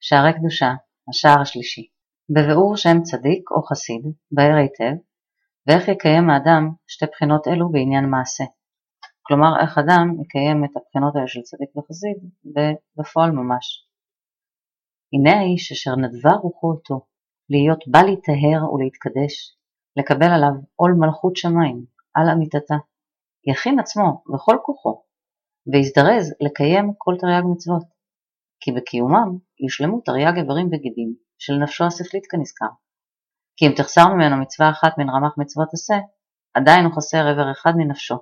שערי קדושה, השער השלישי. בביאור שם צדיק או חסיד, בהר היטב, ואיך יקיים האדם שתי בחינות אלו בעניין מעשה. כלומר, איך אדם יקיים את הבחינות האלה של צדיק וחסיד בפועל ממש. הנה האיש אשר נדבה רוחו אותו, להיות בא להיטהר ולהתקדש, לקבל עליו עול מלכות שמיים, על אמיתתה. יכין עצמו בכל כוחו, ויזדרז לקיים כל תרי"ג מצוות, כי בקיומם יושלמו תרי"ג איברים וגידים של נפשו השכלית כנזכר. כי אם תחסר ממנו מצווה אחת מן רמ"ח מצוות עשה, עדיין הוא חסר איבר אחד מנפשו,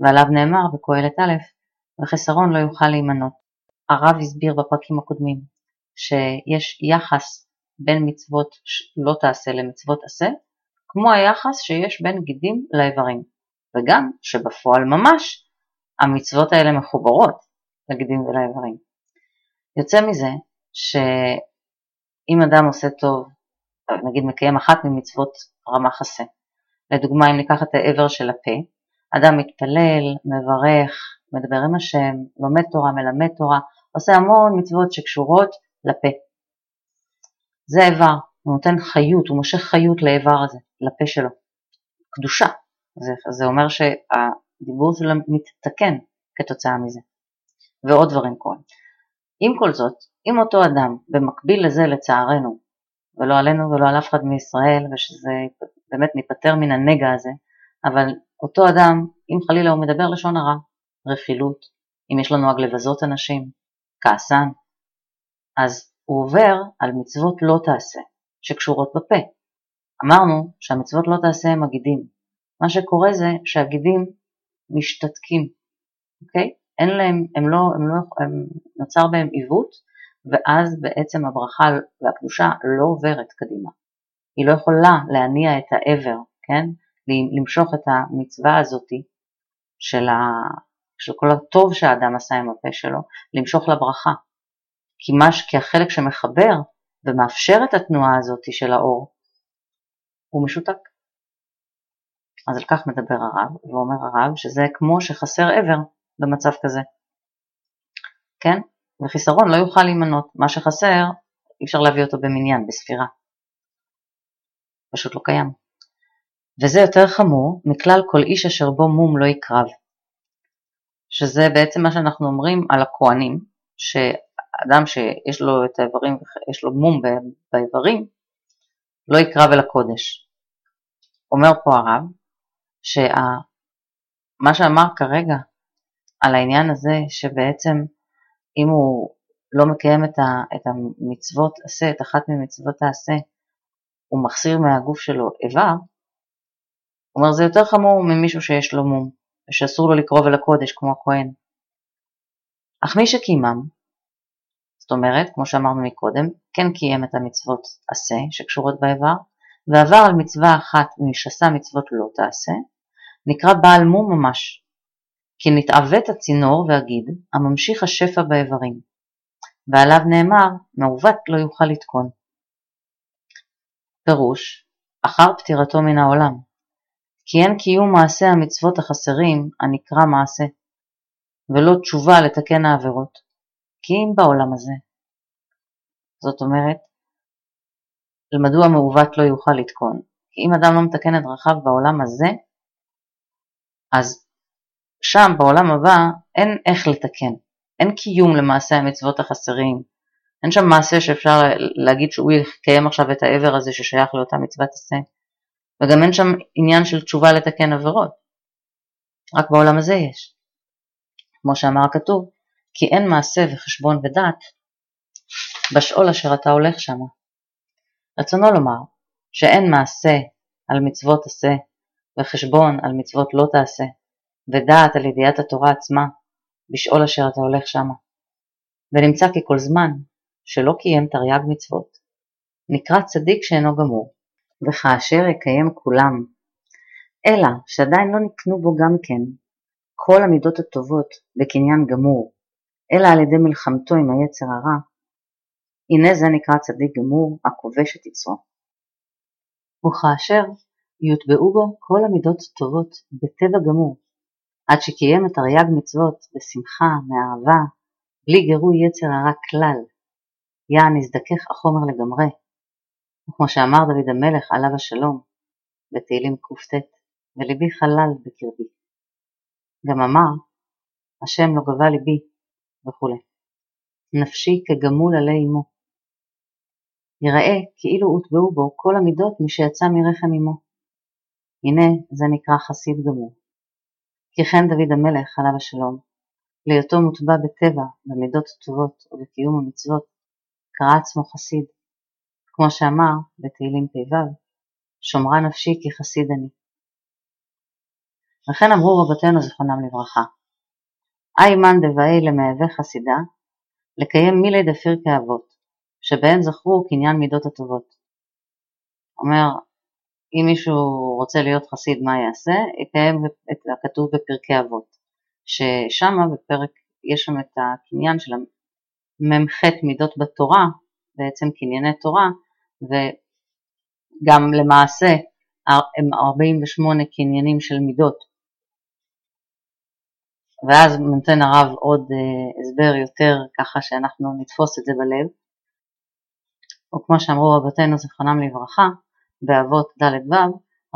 ועליו נאמר בקהלת א', וחסרון לא יוכל להימנות. הרב הסביר בפרקים הקודמים שיש יחס בין מצוות לא תעשה למצוות עשה, כמו היחס שיש בין גידים לאיברים, וגם שבפועל ממש המצוות האלה מחוברות לגידים ולאיברים. יוצא מזה שאם אדם עושה טוב, נגיד מקיים אחת ממצוות רמ"ח עשה, לדוגמה אם ניקח את העבר של הפה, אדם מתפלל, מברך, מדבר עם השם, לומד תורה, מלמד תורה, עושה המון מצוות שקשורות לפה. זה איבר, הוא נותן חיות, הוא מושך חיות לאיבר הזה, לפה שלו. קדושה, זה, זה אומר שהדיבור שלו מתתקן כתוצאה מזה, ועוד דברים קורים. עם כל זאת, אם אותו אדם, במקביל לזה לצערנו, ולא עלינו ולא על אף אחד מישראל, ושזה באמת ניפטר מן הנגע הזה, אבל אותו אדם, אם חלילה הוא מדבר לשון הרע, רכילות, אם יש לו נוהג לבזות אנשים, כעסן, אז הוא עובר על מצוות לא תעשה, שקשורות בפה. אמרנו שהמצוות לא תעשה הם הגידים. מה שקורה זה שהגידים משתתקים, אוקיי? אין להם, הם לא, הם לא, הם נוצר בהם עיוות, ואז בעצם הברכה והקדושה לא עוברת קדימה. היא לא יכולה להניע את העבר, כן? למשוך את המצווה הזאתי של, ה... של כל הטוב שהאדם עשה עם הפה שלו, למשוך לברכה. כי, מש... כי החלק שמחבר ומאפשר את התנועה הזאתי של האור, הוא משותק. אז על כך מדבר הרב, ואומר הרב שזה כמו שחסר עבר במצב כזה. כן? וחיסרון לא יוכל להימנות. מה שחסר, אי אפשר להביא אותו במניין, בספירה. פשוט לא קיים. וזה יותר חמור מכלל כל איש אשר בו מום לא יקרב. שזה בעצם מה שאנחנו אומרים על הכוהנים, שאדם שיש לו את האיברים, יש לו מום באיברים, לא יקרב אל הקודש. אומר פה הרב, שמה שאמר כרגע על העניין הזה, שבעצם אם הוא לא מקיים את, ה, את המצוות עשה, את אחת ממצוות העשה, הוא מחסיר מהגוף שלו איבר, הוא אומר זה יותר חמור ממישהו שיש לו מום, ושאסור לו לקרוב אל הקודש כמו הכהן. אך מי שקיימם, זאת אומרת, כמו שאמרנו מקודם, כן קיים את המצוות עשה שקשורות באיבר, ועבר על מצווה אחת משסה מצוות לא תעשה, נקרא בעל מום ממש, כי נתעוות הצינור והגיד הממשיך השפע באיברים, ועליו נאמר, מעוות לא יוכל לתקון. פירוש, אחר פטירתו מן העולם, כי אין קיום מעשה המצוות החסרים הנקרא מעשה, ולא תשובה לתקן העבירות, כי אם בעולם הזה. זאת אומרת, מדוע מעוות לא יוכל לתקון? כי אם אדם לא מתקן את דרכיו בעולם הזה, אז שם בעולם הבא אין איך לתקן, אין קיום למעשה המצוות החסרים, אין שם מעשה שאפשר להגיד שהוא יקיים עכשיו את העבר הזה ששייך לאותה מצוות עשה. וגם אין שם עניין של תשובה לתקן עבירות, רק בעולם הזה יש. כמו שאמר הכתוב, כי אין מעשה וחשבון ודעת בשאול אשר אתה הולך שמה. רצונו לומר שאין מעשה על מצוות עשה וחשבון על מצוות לא תעשה ודעת על ידיעת התורה עצמה בשאול אשר אתה הולך שמה. ונמצא כי כל זמן שלא קיים תרי"ג מצוות נקרא צדיק שאינו גמור וכאשר יקיים כולם, אלא שעדיין לא נקנו בו גם כן כל המידות הטובות בקניין גמור, אלא על ידי מלחמתו עם היצר הרע, הנה זה נקרא צדיק גמור הכובש את יצרו. וכאשר יוטבעו בו כל המידות הטובות בטבע גמור, עד שקיים את תרי"ג מצוות בשמחה, מאהבה, בלי גירוי יצר הרע כלל, יען נזדכך החומר לגמרי, וכמו שאמר דוד המלך עליו השלום בתהילים קט, ולבי חלל בקרבי. גם אמר, השם לא גבה ליבי וכו'. נפשי כגמול עלי אמו. יראה כאילו הוטבעו בו כל המידות משיצא מרחם אמו. הנה זה נקרא חסיד גמור. כי כן דוד המלך עליו השלום, להיותו מוטבע בטבע, במידות טובות ובקיום המצוות, קרא עצמו חסיד, כמו שאמר בתהילים פ"ו, שומרה נפשי כי חסיד אני. וכן אמרו רבותינו זיכרונם לברכה, איימן דבעי למהווה חסידה, לקיים מילי דפיר כאבות, שבהן זכרו קניין מידות הטובות. אומר, אם מישהו רוצה להיות חסיד מה יעשה? יקיים את הכתוב בפרקי אבות, ששם בפרק יש שם את הקניין של מ"ח מידות בתורה, בעצם קנייני תורה, וגם למעשה הם 48 קניינים של מידות. ואז נותן הרב עוד uh, הסבר יותר ככה שאנחנו נתפוס את זה בלב. או כמו שאמרו רבותינו זיכרונם לברכה, באבות ד' ו',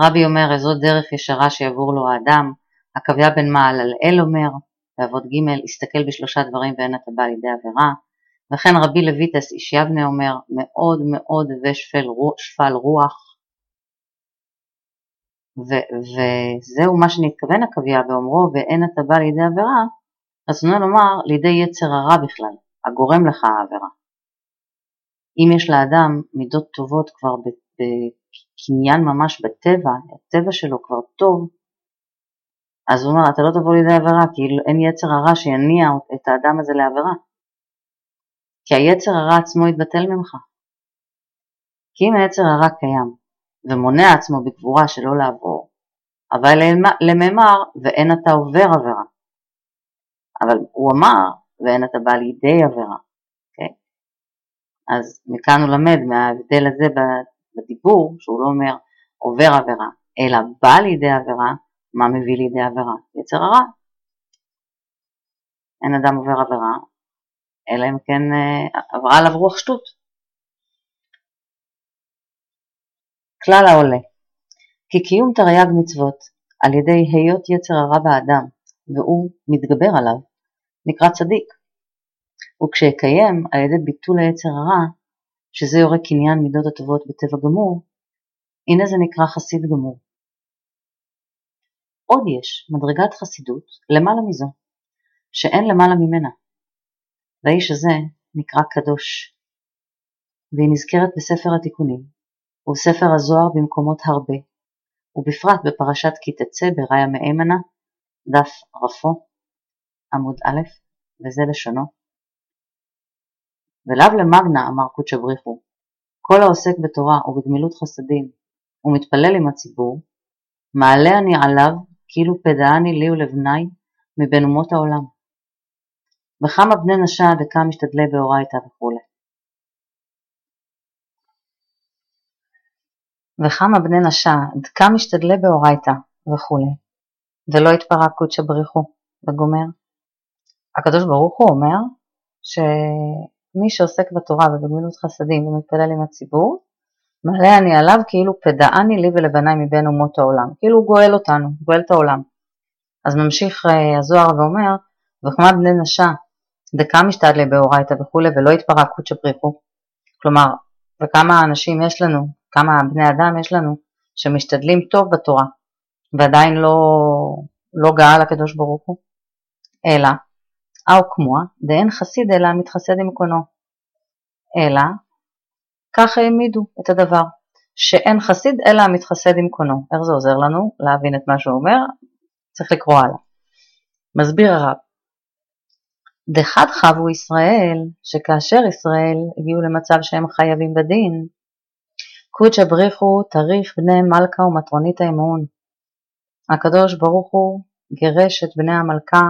רבי אומר איזו דרך ישרה שיעבור לו האדם, עקביה בן מעלאל אומר, באבות ג', הסתכל בשלושה דברים ואין אתה בא לידי עבירה, וכן רבי לויטס איש יבנה אומר, מאוד מאוד הווה שפל רוח, ו- וזהו מה שנתכוון עקביה באומרו ואין אתה בא לידי עבירה, רצונו לומר לידי יצר הרע בכלל, הגורם לך העבירה. אם יש לאדם מידות טובות כבר בקניין ממש בטבע, הטבע שלו כבר טוב, אז הוא אומר, אתה לא תבוא לידי עבירה, כי אין יצר הרע שיניע את האדם הזה לעבירה. כי היצר הרע עצמו יתבטל ממך. כי אם היצר הרע קיים, ומונע עצמו בגבורה שלא לעבור, אבל לממר ואין אתה עובר עבירה. אבל הוא אמר ואין אתה בא לידי עבירה. אז מכאן הוא למד מההבדל הזה בדיבור, שהוא לא אומר עובר עבירה, אלא בא לידי עבירה, מה מביא לידי עבירה? יצר הרע. אין אדם עובר עבירה, אלא אם כן אה, עברה עליו רוח שטות. כלל העולה כי קיום תרי"ג מצוות על ידי היות יצר הרע באדם והוא מתגבר עליו, נקרא צדיק. וכשיקיים על ידי ביטול היצר הרע, שזה יורה קניין מידות הטובות בטבע גמור, הנה זה נקרא חסיד גמור. עוד יש מדרגת חסידות למעלה מזו, שאין למעלה ממנה, והאיש הזה נקרא קדוש, והיא נזכרת בספר התיקונים, ובספר הזוהר במקומות הרבה, ובפרט בפרשת כי תצא בראיה מאמנה, דף רפו, עמוד א', וזה לשונו. ולאו למגנה אמר קודשא בריחו, כל העוסק בתורה ובגמילות חסדים ומתפלל עם הציבור, מעלה אני עליו כאילו פדעני לי ולבני מבין אומות העולם. וכמה בני נשה דקה משתדלי באורייתא וכו'. וכמה בני נשה דקה משתדלי באורייתא וכו', ולא התפרע קודשא בריחו וגומר. הקדוש ברוך הוא אומר שמי שעוסק בתורה ובגמילות חסדים ומתפלל עם הציבור, מעלה אני עליו כאילו פדעני לי ולבניי מבין אומות העולם, כאילו הוא גואל אותנו, גואל את העולם. אז ממשיך אה, הזוהר ואומר, וכמה בני נשה דקה משתדלי באורייתא וכולי ולא התפרע קודשא בריחו. כלומר, וכמה אנשים יש לנו כמה בני אדם יש לנו שמשתדלים טוב בתורה ועדיין לא, לא גאה לקדוש ברוך הוא, אלא, אהו כמוה, דאין חסיד אלא מתחסד עם קונו, אלא, ככה העמידו את הדבר, שאין חסיד אלא המתחסד עם קונו. איך זה עוזר לנו להבין את מה שהוא אומר? צריך לקרוא הלאה. מסביר הרב, דחד חבו ישראל, שכאשר ישראל הגיעו למצב שהם חייבים בדין, קודשא בריחו תריך בני מלכה ומטרונית האמון. הקדוש ברוך הוא גירש את בני המלכה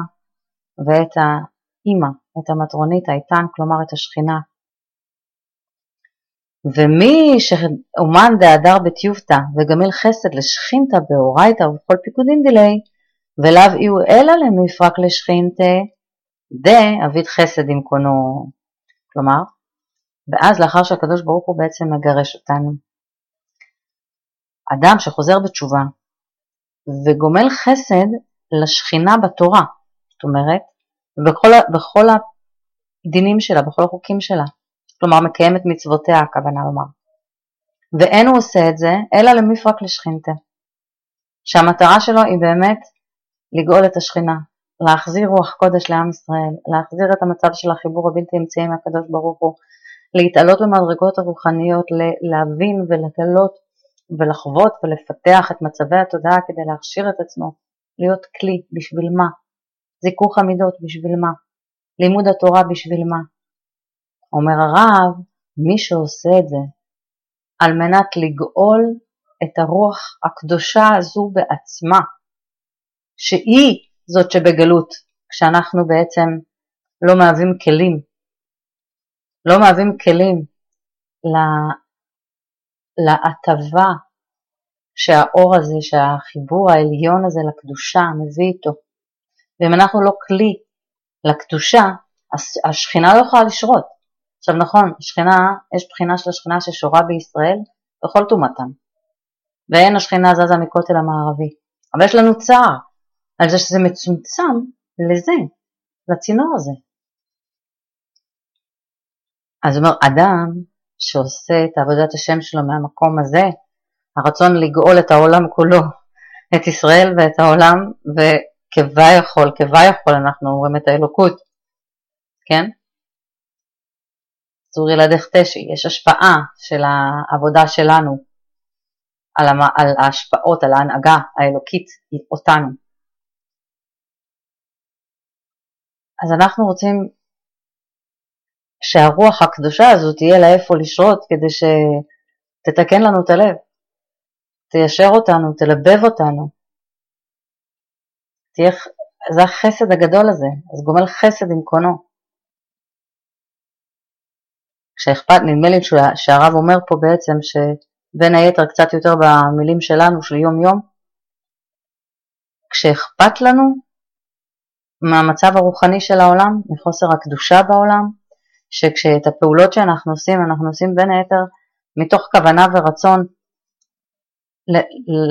ואת האימא, את המטרונית האיתן, כלומר את השכינה. ומי שאומן דהדר בתיובתא וגמיל חסד לשכינתא באורייתא ובכל פיקודין דילי, ולאו איהו אלא למפרק לשכינתא, דה אביד חסד עם קונו. כלומר, ואז לאחר שהקדוש ברוך הוא בעצם מגרש אותנו. אדם שחוזר בתשובה וגומל חסד לשכינה בתורה, זאת אומרת, בכל, בכל הדינים שלה, בכל החוקים שלה, כלומר מקיים את מצוותיה הכוונה לומר. ואין הוא עושה את זה אלא למפרק לשכינתה, שהמטרה שלו היא באמת לגאול את השכינה, להחזיר רוח קודש לעם ישראל, להחזיר את המצב של החיבור הבלתי אמצעי מהקדוש ברוך הוא, להתעלות במדרגות הרוחניות, להבין ולגלות ולחוות ולפתח את מצבי התודעה כדי להכשיר את עצמו, להיות כלי, בשביל מה? זיכוך המידות, בשביל מה? לימוד התורה, בשביל מה? אומר הרב, מי שעושה את זה על מנת לגאול את הרוח הקדושה הזו בעצמה, שהיא זאת שבגלות, כשאנחנו בעצם לא מהווים כלים, לא מהווים כלים להטבה שהאור הזה, שהחיבור העליון הזה לקדושה מביא איתו. ואם אנחנו לא כלי לקדושה, השכינה לא יכולה לשרות. עכשיו נכון, השכינה, יש בחינה של השכינה ששורה בישראל בכל טומאתם, ואין השכינה זזה מכותל המערבי. אבל יש לנו צער על זה שזה מצומצם לזה, לצינור הזה. אז אומר, אדם שעושה את עבודת השם שלו מהמקום הזה, הרצון לגאול את העולם כולו, את ישראל ואת העולם, וכביכול, כביכול אנחנו אומרים את האלוקות, כן? צור ילדך תשי, יש השפעה של העבודה שלנו. על ההשפעות, על ההנהגה האלוקית אותנו. אז אנחנו רוצים שהרוח הקדושה הזו תהיה לה איפה לשרות כדי שתתקן לנו את הלב, תיישר אותנו, תלבב אותנו. תהיה, זה החסד הגדול הזה, אז גומל חסד עם קונו. כשאכפת, נדמה לי שהרב אומר פה בעצם שבין היתר קצת יותר במילים שלנו של יום יום, כשאכפת לנו מהמצב הרוחני של העולם, מחוסר הקדושה בעולם, שכשאת הפעולות שאנחנו עושים, אנחנו עושים בין היתר מתוך כוונה ורצון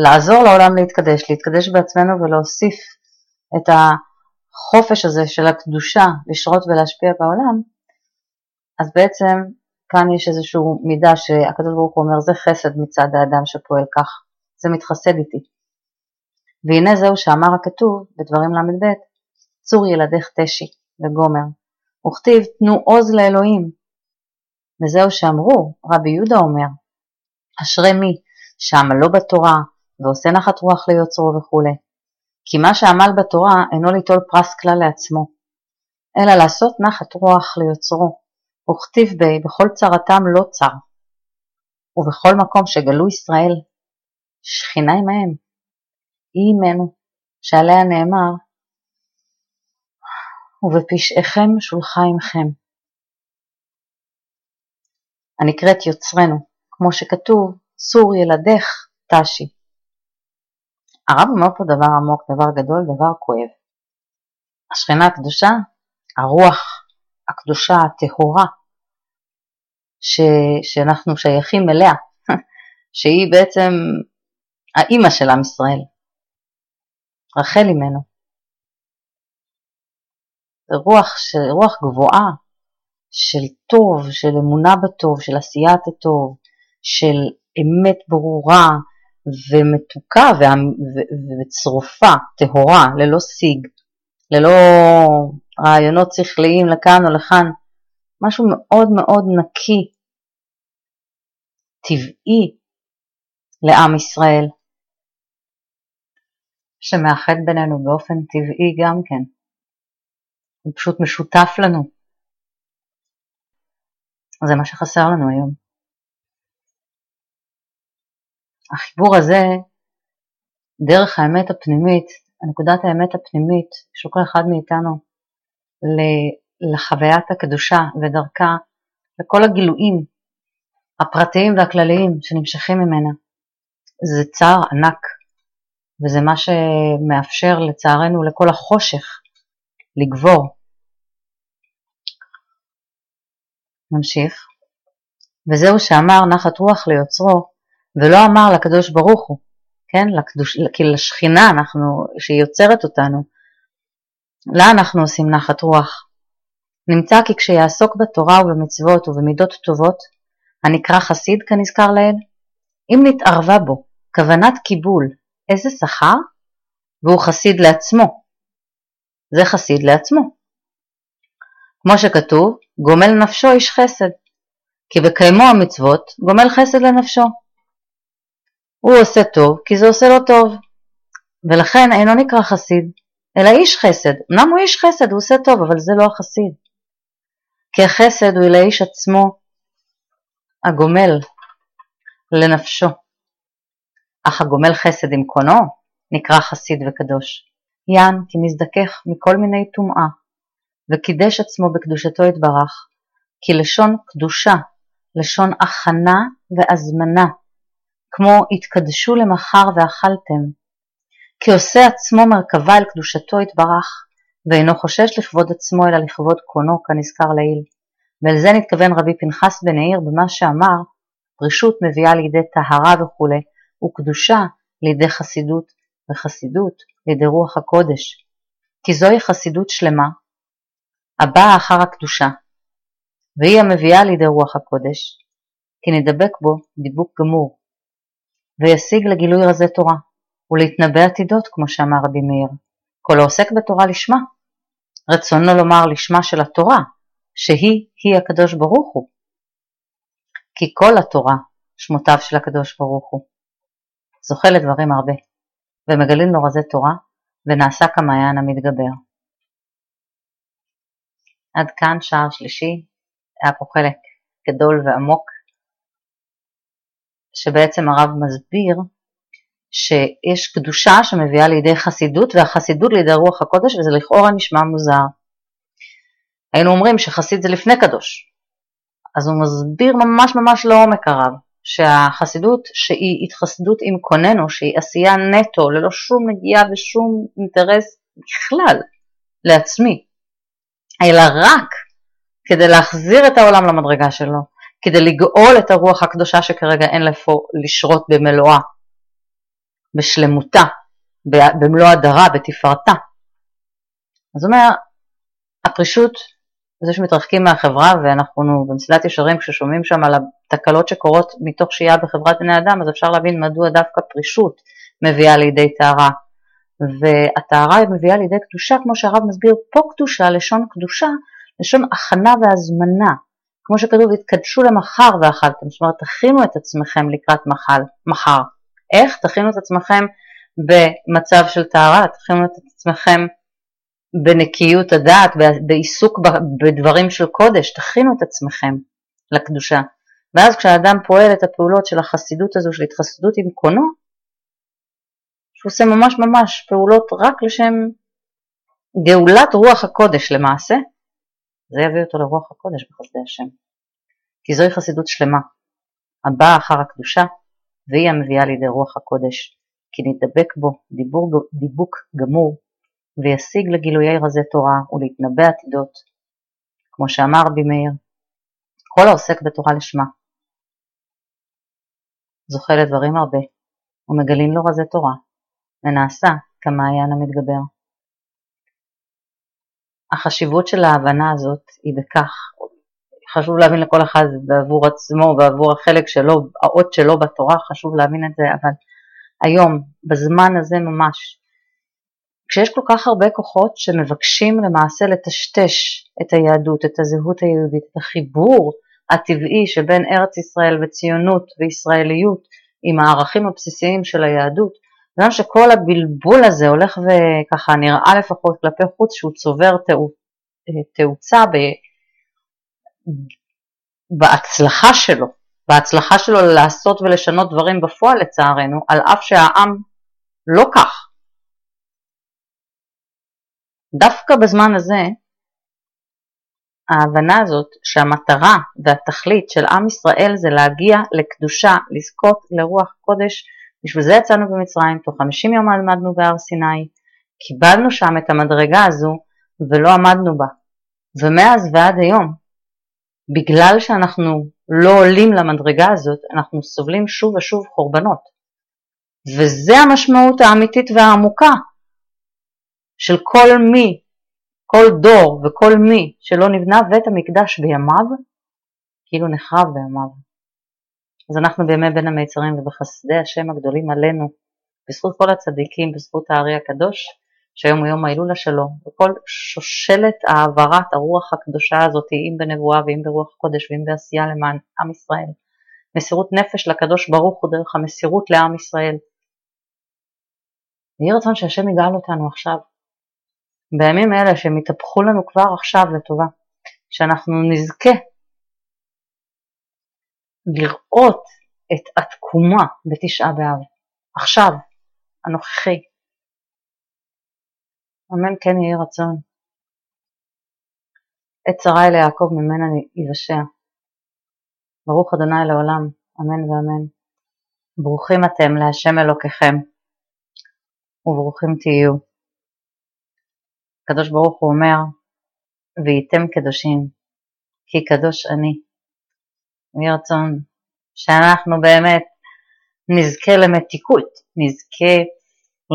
לעזור לעולם להתקדש, להתקדש בעצמנו ולהוסיף את החופש הזה של הקדושה לשרות ולהשפיע בעולם, אז בעצם כאן יש איזושהי מידה שהקדוש ברוך הוא אומר זה חסד מצד האדם שפועל כך, זה מתחסד איתי. והנה זהו שאמר הכתוב בדברים ל"ב, צור ילדך תשי וגומר, וכתיב תנו עוז לאלוהים. וזהו שאמרו, רבי יהודה אומר, אשרי מי שעמלו בתורה ועושה נחת רוח ליוצרו וכו', כי מה שעמל בתורה אינו ליטול פרס כלל לעצמו, אלא לעשות נחת רוח ליוצרו, וכתיב בי בכל צרתם לא צר, ובכל מקום שגלו ישראל, שכינה עמהם, היא עמנו, שעליה נאמר, ובפשעיכם שולחה עמכם. הנקראת יוצרנו, כמו שכתוב, צור ילדך תשי. הרב אומר פה דבר עמוק, דבר גדול, דבר כואב. השכינה הקדושה, הרוח הקדושה הטהורה, ש, שאנחנו שייכים אליה, שהיא בעצם האימא של עם ישראל, רחל אימנו. רוח, רוח גבוהה של טוב, של אמונה בטוב, של עשיית הטוב, של אמת ברורה ומתוקה וצרופה, טהורה, ללא שיג, ללא רעיונות שכליים לכאן או לכאן, משהו מאוד מאוד נקי, טבעי לעם ישראל, שמאחד בינינו באופן טבעי גם כן. הוא פשוט משותף לנו. זה מה שחסר לנו היום. החיבור הזה, דרך האמת הפנימית, נקודת האמת הפנימית של כל אחד מאיתנו לחוויית הקדושה ודרכה לכל הגילויים הפרטיים והכלליים שנמשכים ממנה, זה צער ענק, וזה מה שמאפשר לצערנו לכל החושך לגבור. נמשיך. וזהו שאמר נחת רוח ליוצרו, ולא אמר לקדוש ברוך הוא, כן, לקדוש, כי לשכינה אנחנו, שהיא יוצרת אותנו, לה אנחנו עושים נחת רוח. נמצא כי כשיעסוק בתורה ובמצוות ובמידות טובות, הנקרא חסיד כנזכר לעיל, אם נתערבה בו כוונת קיבול, איזה שכר? והוא חסיד לעצמו. זה חסיד לעצמו. כמו שכתוב, גומל נפשו איש חסד, כי בקיימו המצוות גומל חסד לנפשו. הוא עושה טוב כי זה עושה לו טוב, ולכן אינו נקרא חסיד, אלא איש חסד. אמנם הוא איש חסד, הוא עושה טוב, אבל זה לא החסיד. כי החסד הוא לאיש עצמו הגומל לנפשו. אך הגומל חסד עם קונו נקרא חסיד וקדוש. יען כי מזדכך מכל מיני טומאה, וקידש עצמו בקדושתו יתברך, כי לשון קדושה, לשון הכנה והזמנה, כמו התקדשו למחר ואכלתם, כי עושה עצמו מרכבה אל קדושתו יתברך, ואינו חושש לכבוד עצמו אלא לכבוד קונו כנזכר לעיל. ואל זה נתכוון רבי פנחס בן העיר במה שאמר, פרישות מביאה לידי טהרה וכו', וקדושה לידי חסידות, וחסידות לידי רוח הקודש. כי זוהי חסידות שלמה, הבאה אחר הקדושה, והיא המביאה לידי רוח הקודש, כי נדבק בו דיבוק גמור, וישיג לגילוי רזי תורה, ולהתנבא עתידות, כמו שאמר רבי מאיר. כל העוסק בתורה לשמה, רצונו לומר לשמה של התורה, שהיא היא הקדוש ברוך הוא. כי כל התורה שמותיו של הקדוש ברוך הוא. זוכה לדברים הרבה, ומגלים לו רזי תורה, ונעשה כמעיין המתגבר. עד כאן שער שלישי, היה פה חלק גדול ועמוק, שבעצם הרב מסביר שיש קדושה שמביאה לידי חסידות, והחסידות לידי רוח הקודש, וזה לכאורה נשמע מוזר. היינו אומרים שחסיד זה לפני קדוש, אז הוא מסביר ממש ממש לעומק הרב, שהחסידות שהיא התחסדות עם קוננו, שהיא עשייה נטו, ללא שום נגיעה ושום אינטרס בכלל לעצמי, אלא רק כדי להחזיר את העולם למדרגה שלו, כדי לגאול את הרוח הקדושה שכרגע אין לפה לשרות במלואה, בשלמותה, במלוא הדרה, בתפארתה. אז הוא אומר, הפרישות זה שמתרחקים מהחברה ואנחנו במסילת ישרים כששומעים שם על התקלות שקורות מתוך שהייה בחברת בני אדם אז אפשר להבין מדוע דווקא פרישות מביאה לידי טהרה והטהרה מביאה לידי קדושה כמו שהרב מסביר פה קדושה, לשון קדושה, לשון הכנה והזמנה כמו שכתוב התקדשו למחר ואכלתם, זאת אומרת תכינו את עצמכם לקראת מחל, מחר. איך? תכינו את עצמכם במצב של טהרה, תכינו את עצמכם בנקיות הדעת, בעיסוק בדברים של קודש, תכינו את עצמכם לקדושה. ואז כשהאדם פועל את הפעולות של החסידות הזו, של התחסדות עם קונו, שהוא עושה ממש ממש פעולות רק לשם גאולת רוח הקודש למעשה, זה יביא אותו לרוח הקודש בחסדי השם. כי זוהי חסידות שלמה, הבאה אחר הקדושה, והיא המביאה לידי רוח הקודש, כי נדבק בו דיבור, דיבוק גמור וישיג לגילויי רזי תורה ולהתנבא עתידות, כמו שאמר רבי מאיר, כל העוסק בתורה לשמה, זוכה לדברים הרבה, ומגלים לו רזי תורה, ונעשה כמעיין המתגבר. החשיבות של ההבנה הזאת היא בכך, חשוב להבין לכל אחד בעבור עצמו ועבור החלק שלו, האות שלו בתורה, חשוב להבין את זה, אבל היום, בזמן הזה ממש, כשיש כל כך הרבה כוחות שמבקשים למעשה לטשטש את היהדות, את הזהות היהודית, את החיבור הטבעי שבין ארץ ישראל וציונות וישראליות עם הערכים הבסיסיים של היהדות, גם שכל הבלבול הזה הולך וככה נראה לפחות כלפי חוץ שהוא צובר תאוצה ב... בהצלחה שלו, בהצלחה שלו לעשות ולשנות דברים בפועל לצערנו, על אף שהעם לא כך. דווקא בזמן הזה, ההבנה הזאת שהמטרה והתכלית של עם ישראל זה להגיע לקדושה, לזכות לרוח קודש, בשביל זה יצאנו במצרים, תוך 50 יום עמדנו בהר סיני, קיבלנו שם את המדרגה הזו ולא עמדנו בה. ומאז ועד היום, בגלל שאנחנו לא עולים למדרגה הזאת, אנחנו סובלים שוב ושוב חורבנות. וזה המשמעות האמיתית והעמוקה של כל מי, כל דור וכל מי שלא נבנה בית המקדש בימיו, כאילו נחרב בימיו. אז אנחנו בימי בין המיצרים ובחסדי השם הגדולים עלינו, בזכות כל הצדיקים, בזכות הארי הקדוש, שהיום הוא יום ההילולה שלו, וכל שושלת העברת הרוח הקדושה הזאת, אם בנבואה ואם ברוח הקודש ואם בעשייה למען עם ישראל. מסירות נפש לקדוש ברוך הוא דרך המסירות לעם ישראל. ויהי רצון שהשם יגאל אותנו עכשיו, בימים האלה שהם יתהפכו לנו כבר עכשיו לטובה, שאנחנו נזכה לראות את התקומה בתשעה באב, עכשיו, הנוכחי. אמן כן יהי רצון. עת צרה אל יעקב ממנה יבשע. ברוך אדוני לעולם, אמן ואמן. ברוכים אתם להשם אלוקיכם, וברוכים תהיו. הקדוש ברוך הוא אומר, והייתם קדושים, כי קדוש אני. יהי רצון שאנחנו באמת נזכה למתיקות, נזכה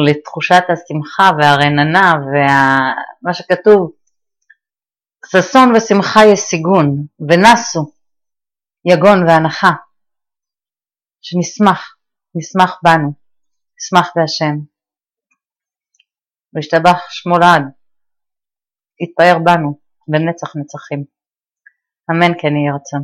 לתחושת השמחה והרננה ומה שכתוב, ששון ושמחה ישיגון ונסו יגון והנחה, שנשמח, נשמח בנו, נשמח בהשם. וישתבח שמו לעד, יתפאר בנו בנצח נצחים. אמן כן יהי רצון.